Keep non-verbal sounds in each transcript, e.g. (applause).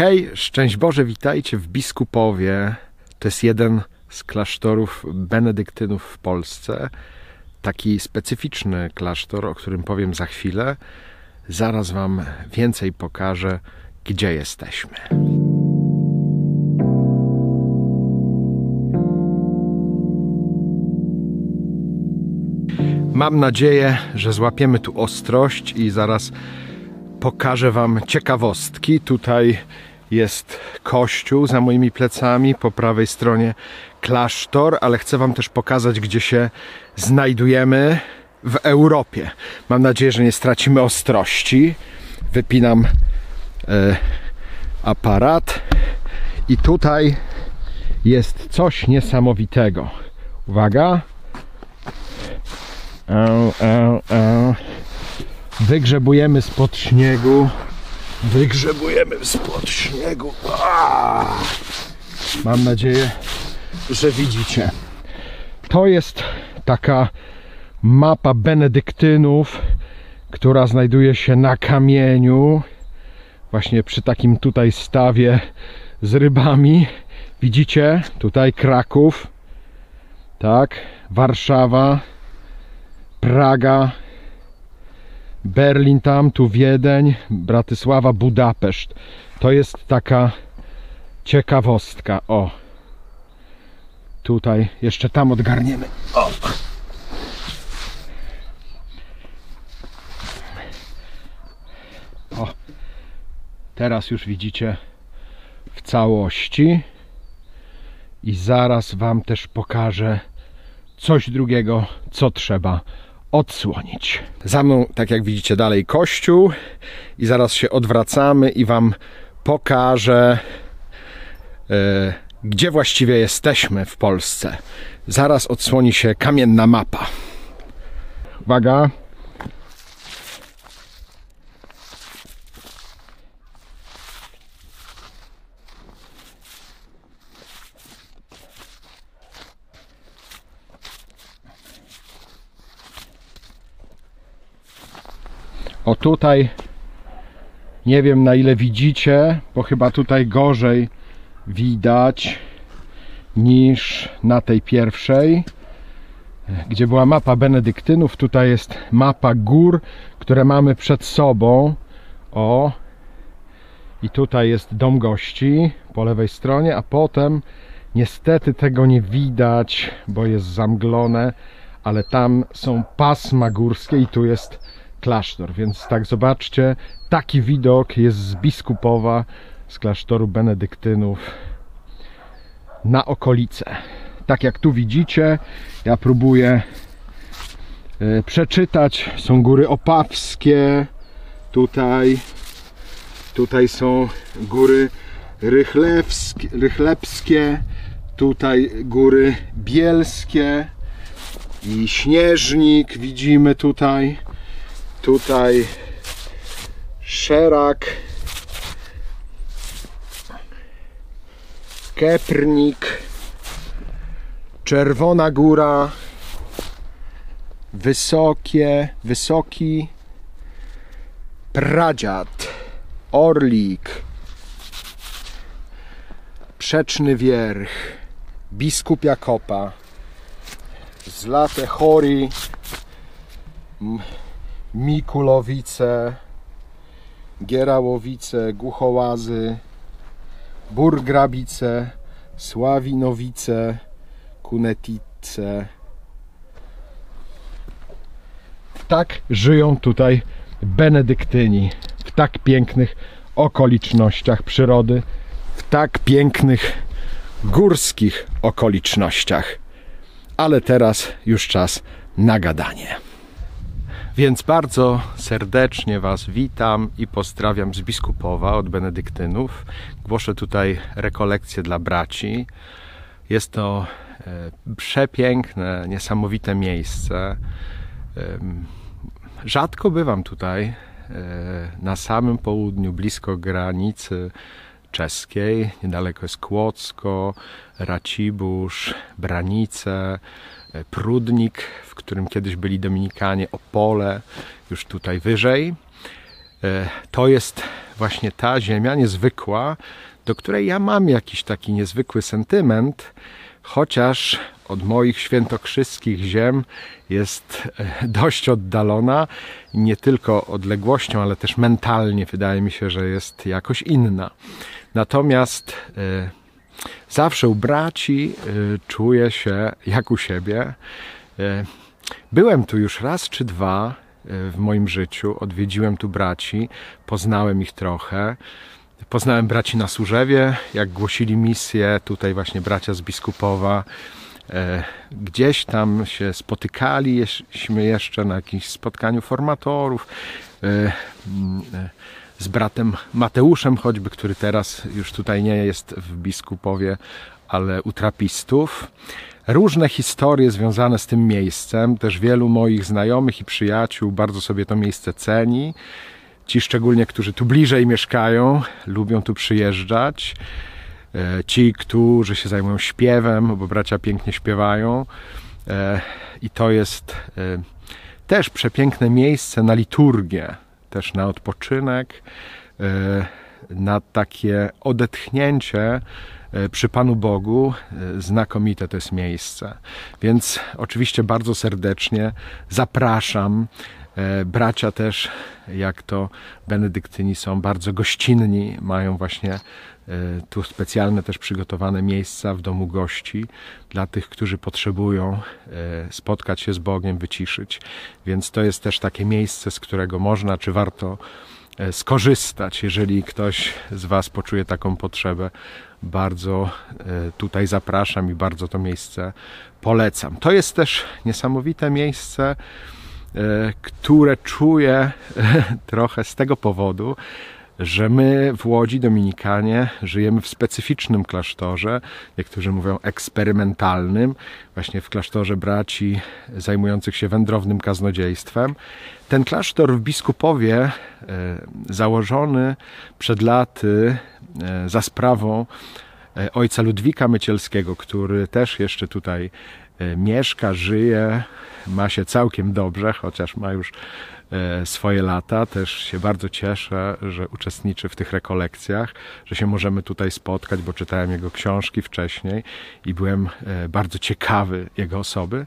Hej, szczęść Boże, witajcie w Biskupowie. To jest jeden z klasztorów benedyktynów w Polsce. Taki specyficzny klasztor, o którym powiem za chwilę. Zaraz Wam więcej pokażę, gdzie jesteśmy. Mam nadzieję, że złapiemy tu ostrość i zaraz pokażę Wam ciekawostki. Tutaj jest kościół za moimi plecami, po prawej stronie klasztor, ale chcę Wam też pokazać, gdzie się znajdujemy w Europie. Mam nadzieję, że nie stracimy ostrości. Wypinam e, aparat i tutaj jest coś niesamowitego. Uwaga. Au, au, au. Wygrzebujemy spod śniegu. Wygrzebujemy spod śniegu. Mam nadzieję, że widzicie. To jest taka mapa benedyktynów, która znajduje się na kamieniu. Właśnie przy takim tutaj stawie z rybami. Widzicie? Tutaj Kraków. Tak, Warszawa, Praga, Berlin tam, tu Wiedeń, Bratysława, Budapeszt. To jest taka ciekawostka. O. Tutaj jeszcze tam odgarniemy. O. o. Teraz już widzicie w całości. I zaraz Wam też pokażę coś drugiego, co trzeba odsłonić. Za mną, tak jak widzicie, dalej kościół i zaraz się odwracamy i Wam pokażę, e, gdzie właściwie jesteśmy w Polsce. Zaraz odsłoni się kamienna mapa. Uwaga. Tutaj nie wiem na ile widzicie, bo chyba tutaj gorzej widać niż na tej pierwszej, gdzie była mapa benedyktynów. Tutaj jest mapa gór, które mamy przed sobą. O, i tutaj jest dom gości po lewej stronie, a potem niestety tego nie widać, bo jest zamglone, ale tam są pasma górskie i tu jest klasztor. Więc tak zobaczcie, taki widok jest z Biskupowa, z klasztoru benedyktynów na okolice. Tak jak tu widzicie, ja próbuję e, przeczytać. Są góry opawskie, tutaj, tutaj są góry rychlewskie, rychlebskie, tutaj góry bielskie i śnieżnik widzimy tutaj tutaj Szerak Keprnik Czerwona Góra Wysokie Wysoki Pradziad Orlik Przeczny Wierch Biskupia Kopa Zlate Chori Mikulowice, Gierałowice, Głuchołazy, Burgrabice, Sławinowice, Kunetice. Tak żyją tutaj benedyktyni w tak pięknych okolicznościach przyrody, w tak pięknych górskich okolicznościach. Ale teraz już czas na gadanie. Więc bardzo serdecznie Was witam i pozdrawiam z Biskupowa od Benedyktynów. Głoszę tutaj rekolekcje dla braci. Jest to e, przepiękne, niesamowite miejsce. Rzadko bywam tutaj e, na samym południu, blisko granicy czeskiej. Niedaleko jest Kłodzko, Racibórz, Branice, Prudnik, w którym kiedyś byli Dominikanie, Opole, już tutaj wyżej. E, to jest właśnie ta ziemia niezwykła, do której ja mam jakiś taki niezwykły sentyment, chociaż od moich świętokrzyskich ziem jest e, (laughs) dość oddalona, nie tylko odległością, ale też mentalnie wydaje mi się, że jest jakoś inna. Natomiast e, zawsze u braci czuję się jak u siebie. Byłem tu już raz czy dwa w moim życiu. Odwiedziłem tu braci, poznałem ich trochę. Poznałem braci na Służewie, jak głosili misję, tutaj właśnie bracia z Biskupowa. Gdzieś tam się spotykaliśmy jeszcze na jakimś spotkaniu formatorów mm, z bratem Mateuszem choćby, który teraz już tutaj nie jest w Biskupowie, ale u trapistów różne historie związane z tym miejscem. Też wielu moich znajomych i przyjaciół bardzo sobie to miejsce ceni. Ci szczególnie, którzy tu bliżej mieszkają, lubią tu przyjeżdżać. E, ci, którzy się zajmują śpiewem, bo bracia pięknie śpiewają. E, I to jest e, też przepiękne miejsce na liturgię, też na odpoczynek, na takie odetchnięcie E, przy Panu Bogu e, znakomite to jest miejsce. Więc oczywiście bardzo serdecznie zapraszam. E, bracia też, jak to benedyktyni są bardzo gościnni, mają właśnie tu specjalne też przygotowane miejsca w domu gości dla tych, którzy potrzebują spotkać się z Bogiem, wyciszyć. Więc to jest też takie miejsce, z którego można, czy warto skorzystać, jeżeli ktoś z Was poczuje taką potrzebę bardzo e, tutaj zapraszam i bardzo to miejsce polecam. To jest też niesamowite miejsce, e, które czuję (laughs) trochę z tego powodu, że my w Łodzi Dominikanie żyjemy w specyficznym klasztorze, niektórzy mówią eksperymentalnym, właśnie w klasztorze braci zajmujących się wędrownym kaznodziejstwem. Ten klasztor w Biskupowie, e, założony przed laty e, za sprawą e, ojca Ludwika Mycielskiego, który też jeszcze tutaj mieszka, żyje, ma się całkiem dobrze, chociaż ma już E, swoje lata. Też się bardzo cieszę, że uczestniczy w tych rekolekcjach, że się możemy tutaj spotkać, bo czytałem jego książki wcześniej i byłem e, bardzo ciekawy jego osoby.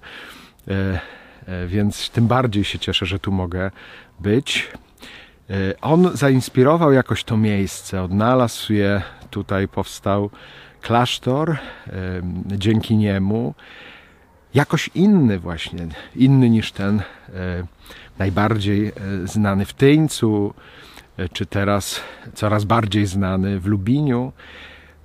E, więc tym bardziej się cieszę, że tu mogę być. On zainspirował jakoś to miejsce, odnalazł je, tutaj powstał klasztor dzięki niemu. Jakoś inny właśnie, inny niż ten najbardziej e, znany w Tyńcu, e, czy teraz coraz bardziej znany w Lubiniu.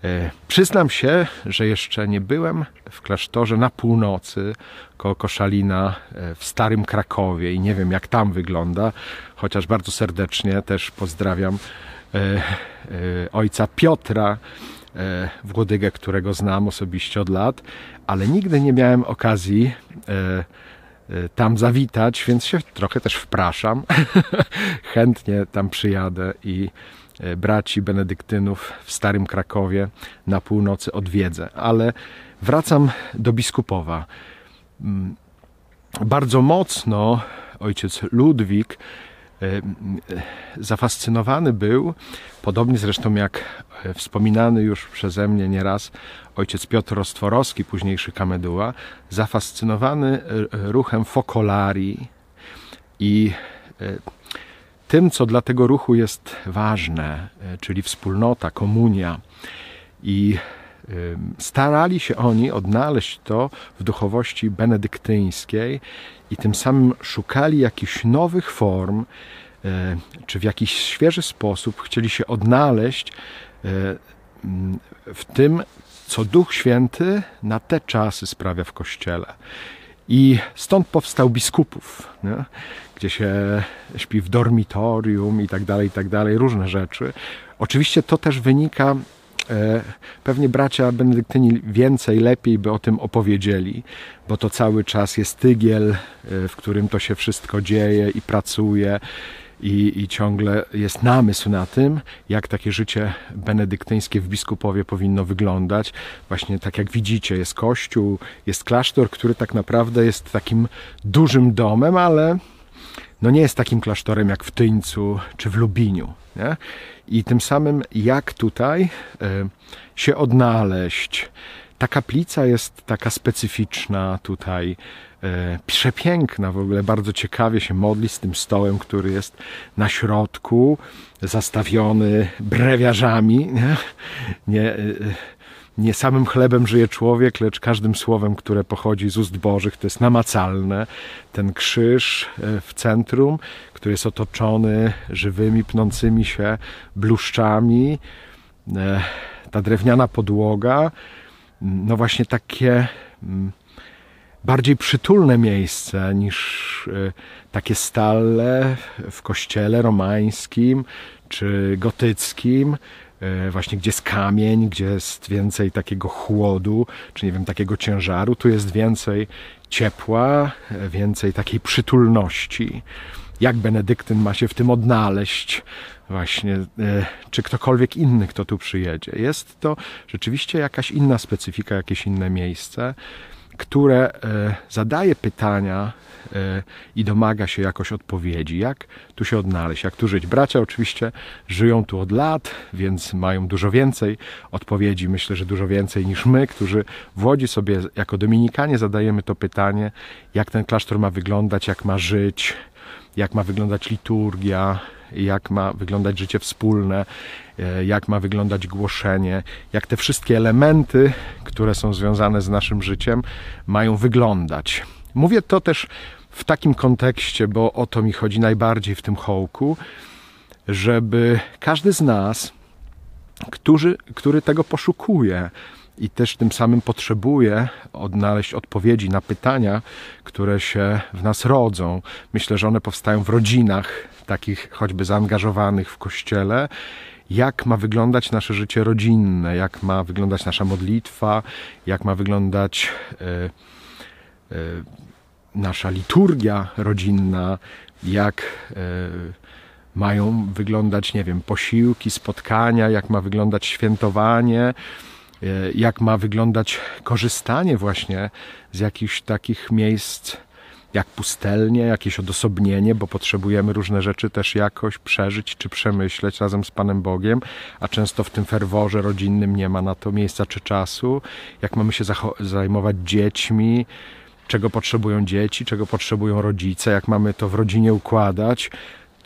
E, przyznam się, że jeszcze nie byłem w klasztorze na północy koło Koszalina w Starym Krakowie i nie wiem jak tam wygląda, chociaż bardzo serdecznie też pozdrawiam ojca Piotra Włodygę, którego znam osobiście od lat, ale nigdy nie miałem okazji Y, tam zawitać, więc się trochę też wpraszam. (laughs) Chętnie tam przyjadę i braci benedyktynów w Starym Krakowie na północy odwiedzę. Ale wracam do biskupowa. Mm, bardzo mocno ojciec Ludwik zafascynowany był, podobnie zresztą jak wspominany już przeze mnie nieraz ojciec Piotr Rostworowski, późniejszy Kameduła, zafascynowany e, ruchem Focolari i e, tym, co dla tego ruchu jest ważne, e, czyli wspólnota, komunia. I starali się oni odnaleźć to w duchowości benedyktyńskiej i tym samym szukali jakichś nowych form, czy w jakiś świeży sposób chcieli się odnaleźć w tym, co Duch Święty na te czasy sprawia w Kościele. I stąd powstał biskupów, nie? gdzie się śpi w dormitorium i tak dalej, i tak dalej, różne rzeczy. Oczywiście to też wynika, e, pewnie bracia benedyktyni więcej, lepiej by o tym opowiedzieli, bo to cały czas jest tygiel, e, w którym to się wszystko dzieje i pracuje i, i ciągle jest namysł na tym, jak takie życie benedyktyńskie w biskupowie powinno wyglądać. Właśnie tak jak widzicie, jest kościół, jest klasztor, który tak naprawdę jest takim dużym domem, ale no nie jest takim klasztorem jak w Tyńcu czy w Lubiniu. Nie? I tym samym jak tutaj e, się odnaleźć. Ta kaplica jest taka specyficzna tutaj, e, przepiękna w ogóle, bardzo ciekawie się modli z tym stołem, który jest na środku, zastawiony brewiarzami. Nie, nie e, nie samym chlebem żyje człowiek, lecz każdym słowem, które pochodzi z ust Bożych. To jest namacalne. Ten krzyż e, w centrum, który jest otoczony żywymi, pnącymi się bluszczami. E, ta drewniana podłoga, no właśnie takie mm, bardziej przytulne miejsce niż e, takie stale w kościele romańskim czy gotyckim właśnie gdzie jest kamień, gdzie jest więcej takiego chłodu, czy nie wiem, takiego ciężaru, tu jest więcej ciepła, e, więcej takiej przytulności. Jak Benedyktyn ma się w tym odnaleźć, właśnie, e, czy ktokolwiek inny, kto tu przyjedzie. Jest to rzeczywiście jakaś inna specyfika, jakieś inne miejsce które e, zadaje pytania e, i domaga się jakoś odpowiedzi, jak tu się odnaleźć, jak tu żyć. Bracia oczywiście żyją tu od lat, więc mają dużo więcej odpowiedzi, myślę, że dużo więcej niż my, którzy w Łodzi sobie jako dominikanie zadajemy to pytanie, jak ten klasztor ma wyglądać, jak ma żyć, jak ma wyglądać liturgia, jak ma wyglądać życie wspólne, e, jak ma wyglądać głoszenie, jak te wszystkie elementy, które są związane z naszym życiem, mają wyglądać. Mówię to też w takim kontekście, bo o to mi chodzi najbardziej w tym hołku, żeby każdy z nas, który, który tego poszukuje, i też tym samym potrzebuje odnaleźć odpowiedzi na pytania, które się w nas rodzą. Myślę, że one powstają w rodzinach, takich choćby zaangażowanych w kościele. Jak ma wyglądać nasze życie rodzinne, jak ma wyglądać nasza modlitwa, jak ma wyglądać e, e, nasza liturgia rodzinna, jak e, mają wyglądać, nie wiem, posiłki, spotkania, jak ma wyglądać świętowanie jak ma wyglądać korzystanie właśnie z jakichś takich miejsc jak pustelnie, jakieś odosobnienie, bo potrzebujemy różne rzeczy też jakoś przeżyć czy przemyśleć razem z Panem Bogiem, a często w tym ferworze rodzinnym nie ma na to miejsca czy czasu. Jak mamy się zajmować dziećmi, czego potrzebują dzieci, czego potrzebują rodzice, jak mamy to w rodzinie układać.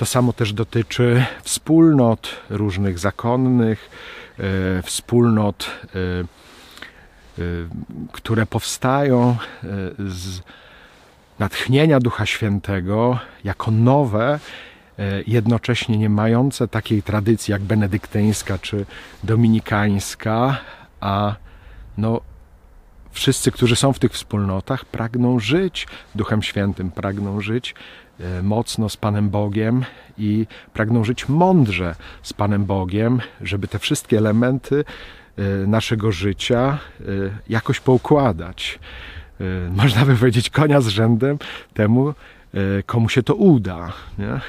To samo też dotyczy wspólnot różnych zakonnych, E, wspólnot, e, e, które powstają z natchnienia Ducha Świętego jako nowe, jednocześnie nie mające takiej tradycji jak benedyktyńska czy dominikańska, a no, wszyscy, którzy są w tych wspólnotach, pragną żyć Duchem Świętym, pragną żyć mocno z Panem Bogiem i pragną żyć mądrze z Panem Bogiem, żeby te wszystkie elementy e, naszego życia e, jakoś poukładać. Można by powiedzieć konia z rzędem temu, komu się to uda. Nie?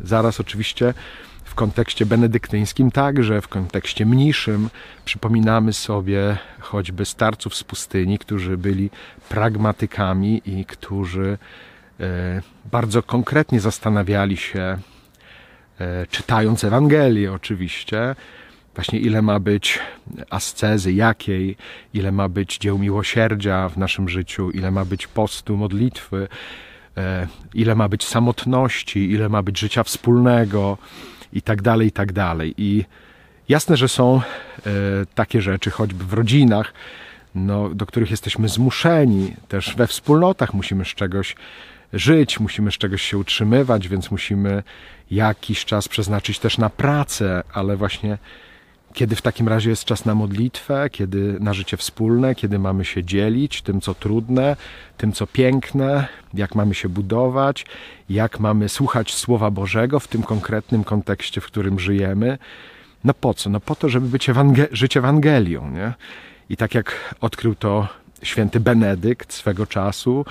Zaraz oczywiście w kontekście benedyktyńskim także, w kontekście mniejszym przypominamy sobie choćby starców z pustyni, którzy byli pragmatykami i którzy E, bardzo konkretnie zastanawiali się, e, czytając Ewangelię oczywiście, właśnie ile ma być ascezy, jakiej, ile ma być dzieł miłosierdzia w naszym życiu, ile ma być postu, modlitwy, e, ile ma być samotności, ile ma być życia wspólnego i tak dalej, i tak dalej. I jasne, że są takie rzeczy, choćby w rodzinach, no, do których jesteśmy zmuszeni, też we wspólnotach musimy z czegoś żyć, musimy z czegoś się utrzymywać, więc musimy jakiś czas przeznaczyć też na pracę, ale właśnie kiedy w takim razie jest czas na modlitwę, kiedy na życie wspólne, kiedy mamy się dzielić tym, co trudne, tym, co piękne, jak mamy się budować, jak mamy słuchać Słowa Bożego w tym konkretnym kontekście, w którym żyjemy. No po co? No po to, żeby być Ewangel żyć Ewangelią, nie? I tak jak odkrył to święty Benedykt swego czasu,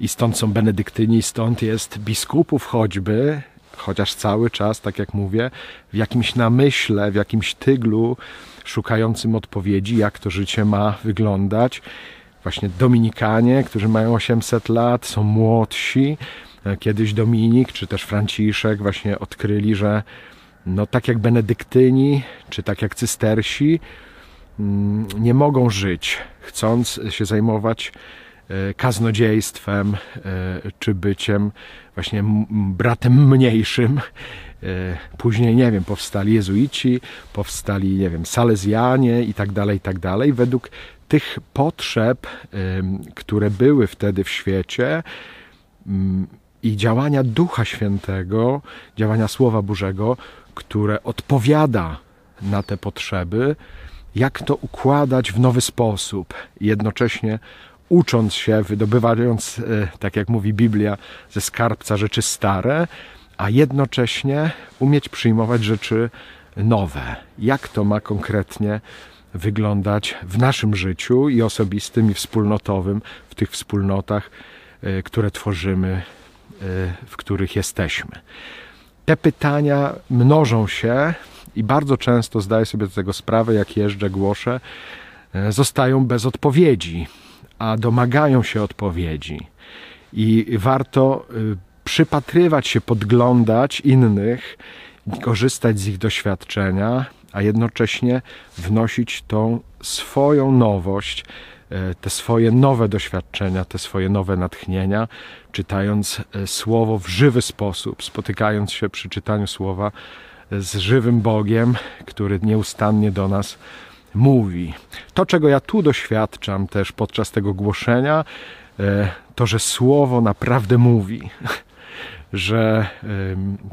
i stąd są benedyktyni, stąd jest biskupów choćby, chociaż cały czas, tak jak mówię, w jakimś namyśle, w jakimś tyglu szukającym odpowiedzi, jak to życie ma wyglądać. Właśnie Dominikanie, którzy mają 800 lat, są młodsi, e, kiedyś Dominik czy też Franciszek właśnie odkryli, że no tak jak benedyktyni czy tak jak cystersi mm, nie mogą żyć chcąc się zajmować kaznodziejstwem e, czy byciem właśnie bratem mniejszym. Później, nie wiem, powstali jezuici, powstali, nie wiem, salezjanie i tak dalej, i tak dalej. Według tych potrzeb, które były wtedy w świecie mm, i działania Ducha Świętego, działania Słowa Bożego, które odpowiada na te potrzeby, jak to układać w nowy sposób, jednocześnie ucząc się, wydobywając, e, tak jak mówi Biblia, ze skarbca rzeczy stare, a jednocześnie umieć przyjmować rzeczy nowe. Jak to ma konkretnie wyglądać w naszym życiu i osobistym, i wspólnotowym, w tych wspólnotach, e, które tworzymy, e, w których jesteśmy. Te pytania mnożą się i bardzo często zdaję sobie z tego sprawę, jak jeżdżę, głoszę, zostają bez odpowiedzi, a domagają się odpowiedzi. I warto przypatrywać się, podglądać innych, korzystać z ich doświadczenia, a jednocześnie wnosić tą swoją nowość, e, te swoje nowe doświadczenia, te swoje nowe natchnienia, czytając e, słowo w żywy sposób, spotykając się przy czytaniu słowa z żywym Bogiem, który nieustannie do nas mówi. To, czego ja tu doświadczam też podczas tego głoszenia, e, to, że słowo naprawdę mówi, (laughs) że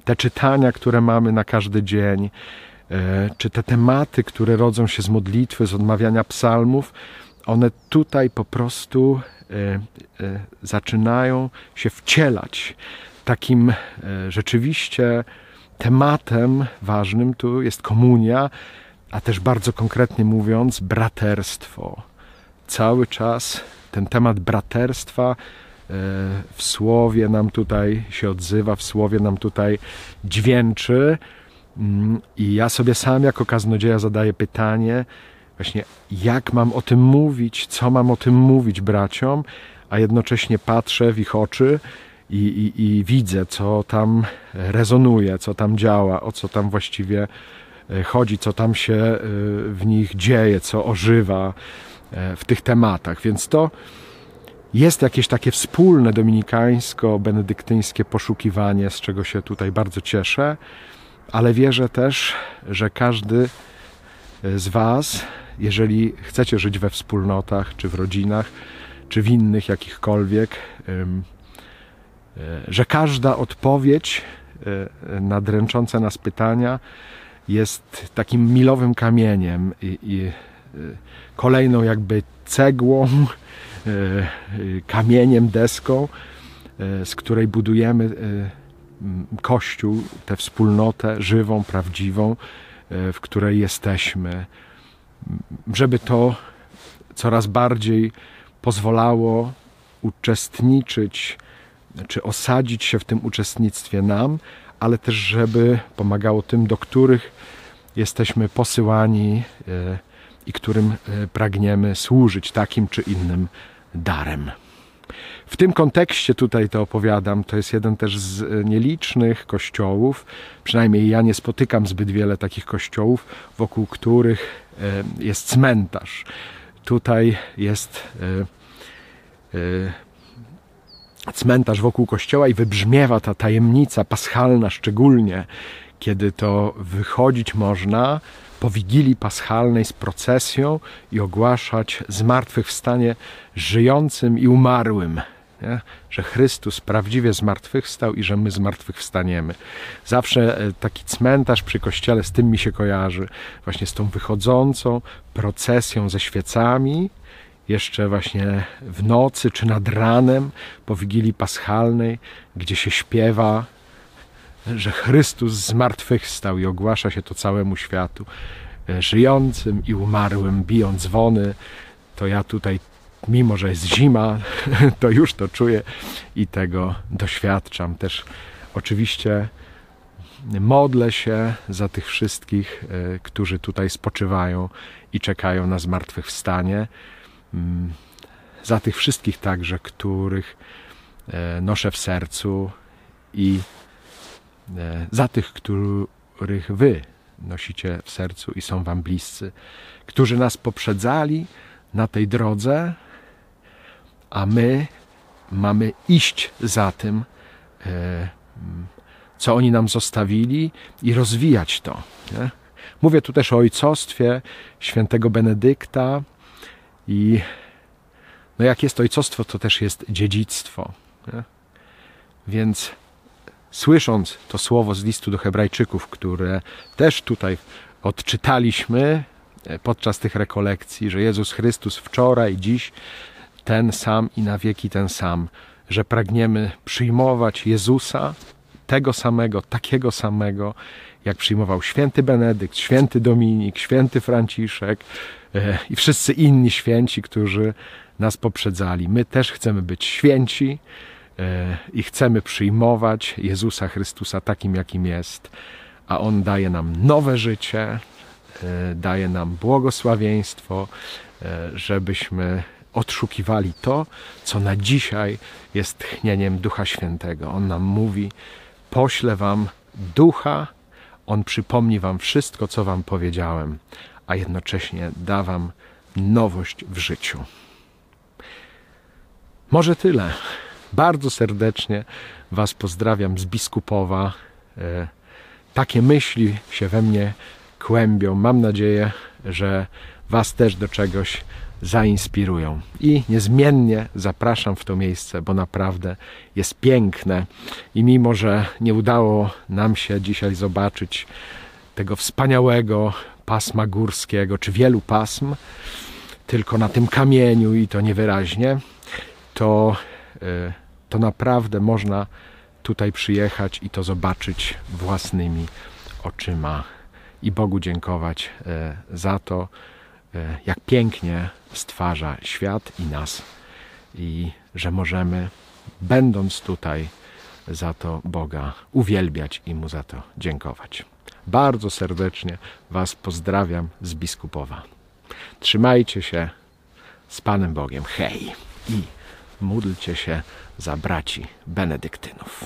te czytania, które mamy na każdy dzień, E, czy te tematy, które rodzą się z modlitwy, z odmawiania psalmów, one tutaj po prostu e, zaczynają się wcielać. Takim rzeczywiście tematem ważnym tu jest komunia, a też bardzo konkretnie mówiąc, braterstwo. Cały czas ten temat braterstwa w słowie nam tutaj się odzywa, w słowie nam tutaj dźwięczy. Mm, I ja sobie sam jako kaznodzieja zadaję pytanie, właśnie jak mam o tym mówić, co mam o tym mówić braciom, a jednocześnie patrzę w ich oczy i, i, i widzę, co tam rezonuje, co tam działa, o co tam właściwie e, chodzi, co tam się e, w nich dzieje, co ożywa e, w tych tematach. Więc to jest jakieś takie wspólne dominikańsko-benedyktyńskie poszukiwanie, z czego się tutaj bardzo cieszę ale wierzę też, że każdy z Was, jeżeli chcecie żyć we wspólnotach, czy w rodzinach, czy w innych jakichkolwiek, e, że każda odpowiedź e, na dręczące nas pytania jest takim milowym kamieniem i, i e, kolejną jakby cegłą, (laughs) kamieniem, deską, z której budujemy Kościół, tę wspólnotę żywą, prawdziwą, w której jesteśmy, żeby to coraz bardziej pozwalało uczestniczyć, czy osadzić się w tym uczestnictwie nam, ale też żeby pomagało tym, do których jesteśmy posyłani e, i którym e, pragniemy służyć takim czy innym darem. W tym kontekście tutaj to opowiadam. To jest jeden też z e, nielicznych kościołów, przynajmniej ja nie spotykam zbyt wiele takich kościołów, wokół których jest cmentarz. Tutaj jest cmentarz wokół kościoła i wybrzmiewa ta tajemnica paschalna, szczególnie kiedy to wychodzić można po Wigilii Paschalnej z procesją i ogłaszać zmartwychwstanie żyjącym i umarłym. Nie? Że Chrystus prawdziwie zmartwychwstał i że my zmartwychwstaniemy. Zawsze e, taki cmentarz przy kościele z tym mi się kojarzy, właśnie z tą wychodzącą procesją ze świecami, jeszcze właśnie w nocy czy nad ranem po Wigilii Paschalnej, gdzie się śpiewa że Chrystus zmartwychwstał i ogłasza się to całemu światu. E, żyjącym i umarłym, biją dzwony, to ja tutaj, mimo że jest zima, (laughs) to już to czuję i tego doświadczam. Też oczywiście modlę się za tych wszystkich, e, którzy tutaj spoczywają i czekają na zmartwychwstanie. Za tych wszystkich także, których e, noszę w sercu i e, za tych, których wy nosicie w sercu i są wam bliscy, którzy nas poprzedzali na tej drodze, a my mamy iść za tym, e, co oni nam zostawili i rozwijać to. Nie? Mówię tu też o ojcostwie świętego Benedykta i no jak jest ojcostwo, to też jest dziedzictwo. Nie? Więc słysząc to słowo z listu do Hebrajczyków, które też tutaj odczytaliśmy e, podczas tych rekolekcji, że Jezus Chrystus wczoraj, dziś ten sam i na wieki ten sam, że pragniemy przyjmować Jezusa, tego samego, takiego samego, jak przyjmował święty Benedykt, święty Dominik, święty Franciszek e, i wszyscy inni święci, którzy nas poprzedzali. My też chcemy być święci e, i chcemy przyjmować Jezusa Chrystusa takim, jakim jest, a On daje nam nowe życie, e, daje nam błogosławieństwo, żebyśmy odszukiwali to, co na dzisiaj jest tchnieniem Ducha Świętego. On nam mówi: Poślę Wam Ducha, On przypomni Wam wszystko, co Wam powiedziałem, a jednocześnie da Wam nowość w życiu. Może tyle. Bardzo serdecznie Was pozdrawiam z Biskupowa. E, takie myśli się we mnie kłębią. Mam nadzieję, że Was też do czegoś zainspirują. I niezmiennie zapraszam w to miejsce, bo naprawdę jest piękne. I mimo, że nie udało nam się dzisiaj zobaczyć tego wspaniałego pasma górskiego, czy wielu pasm, tylko na tym kamieniu i to niewyraźnie, to, e, to naprawdę można tutaj przyjechać i to zobaczyć własnymi oczyma i Bogu dziękować e, za to, jak pięknie stwarza świat i nas, i że możemy, będąc tutaj, za to Boga uwielbiać i Mu za to dziękować. Bardzo serdecznie Was pozdrawiam z Biskupowa. Trzymajcie się z Panem Bogiem. Hej! I módlcie się za braci benedyktynów.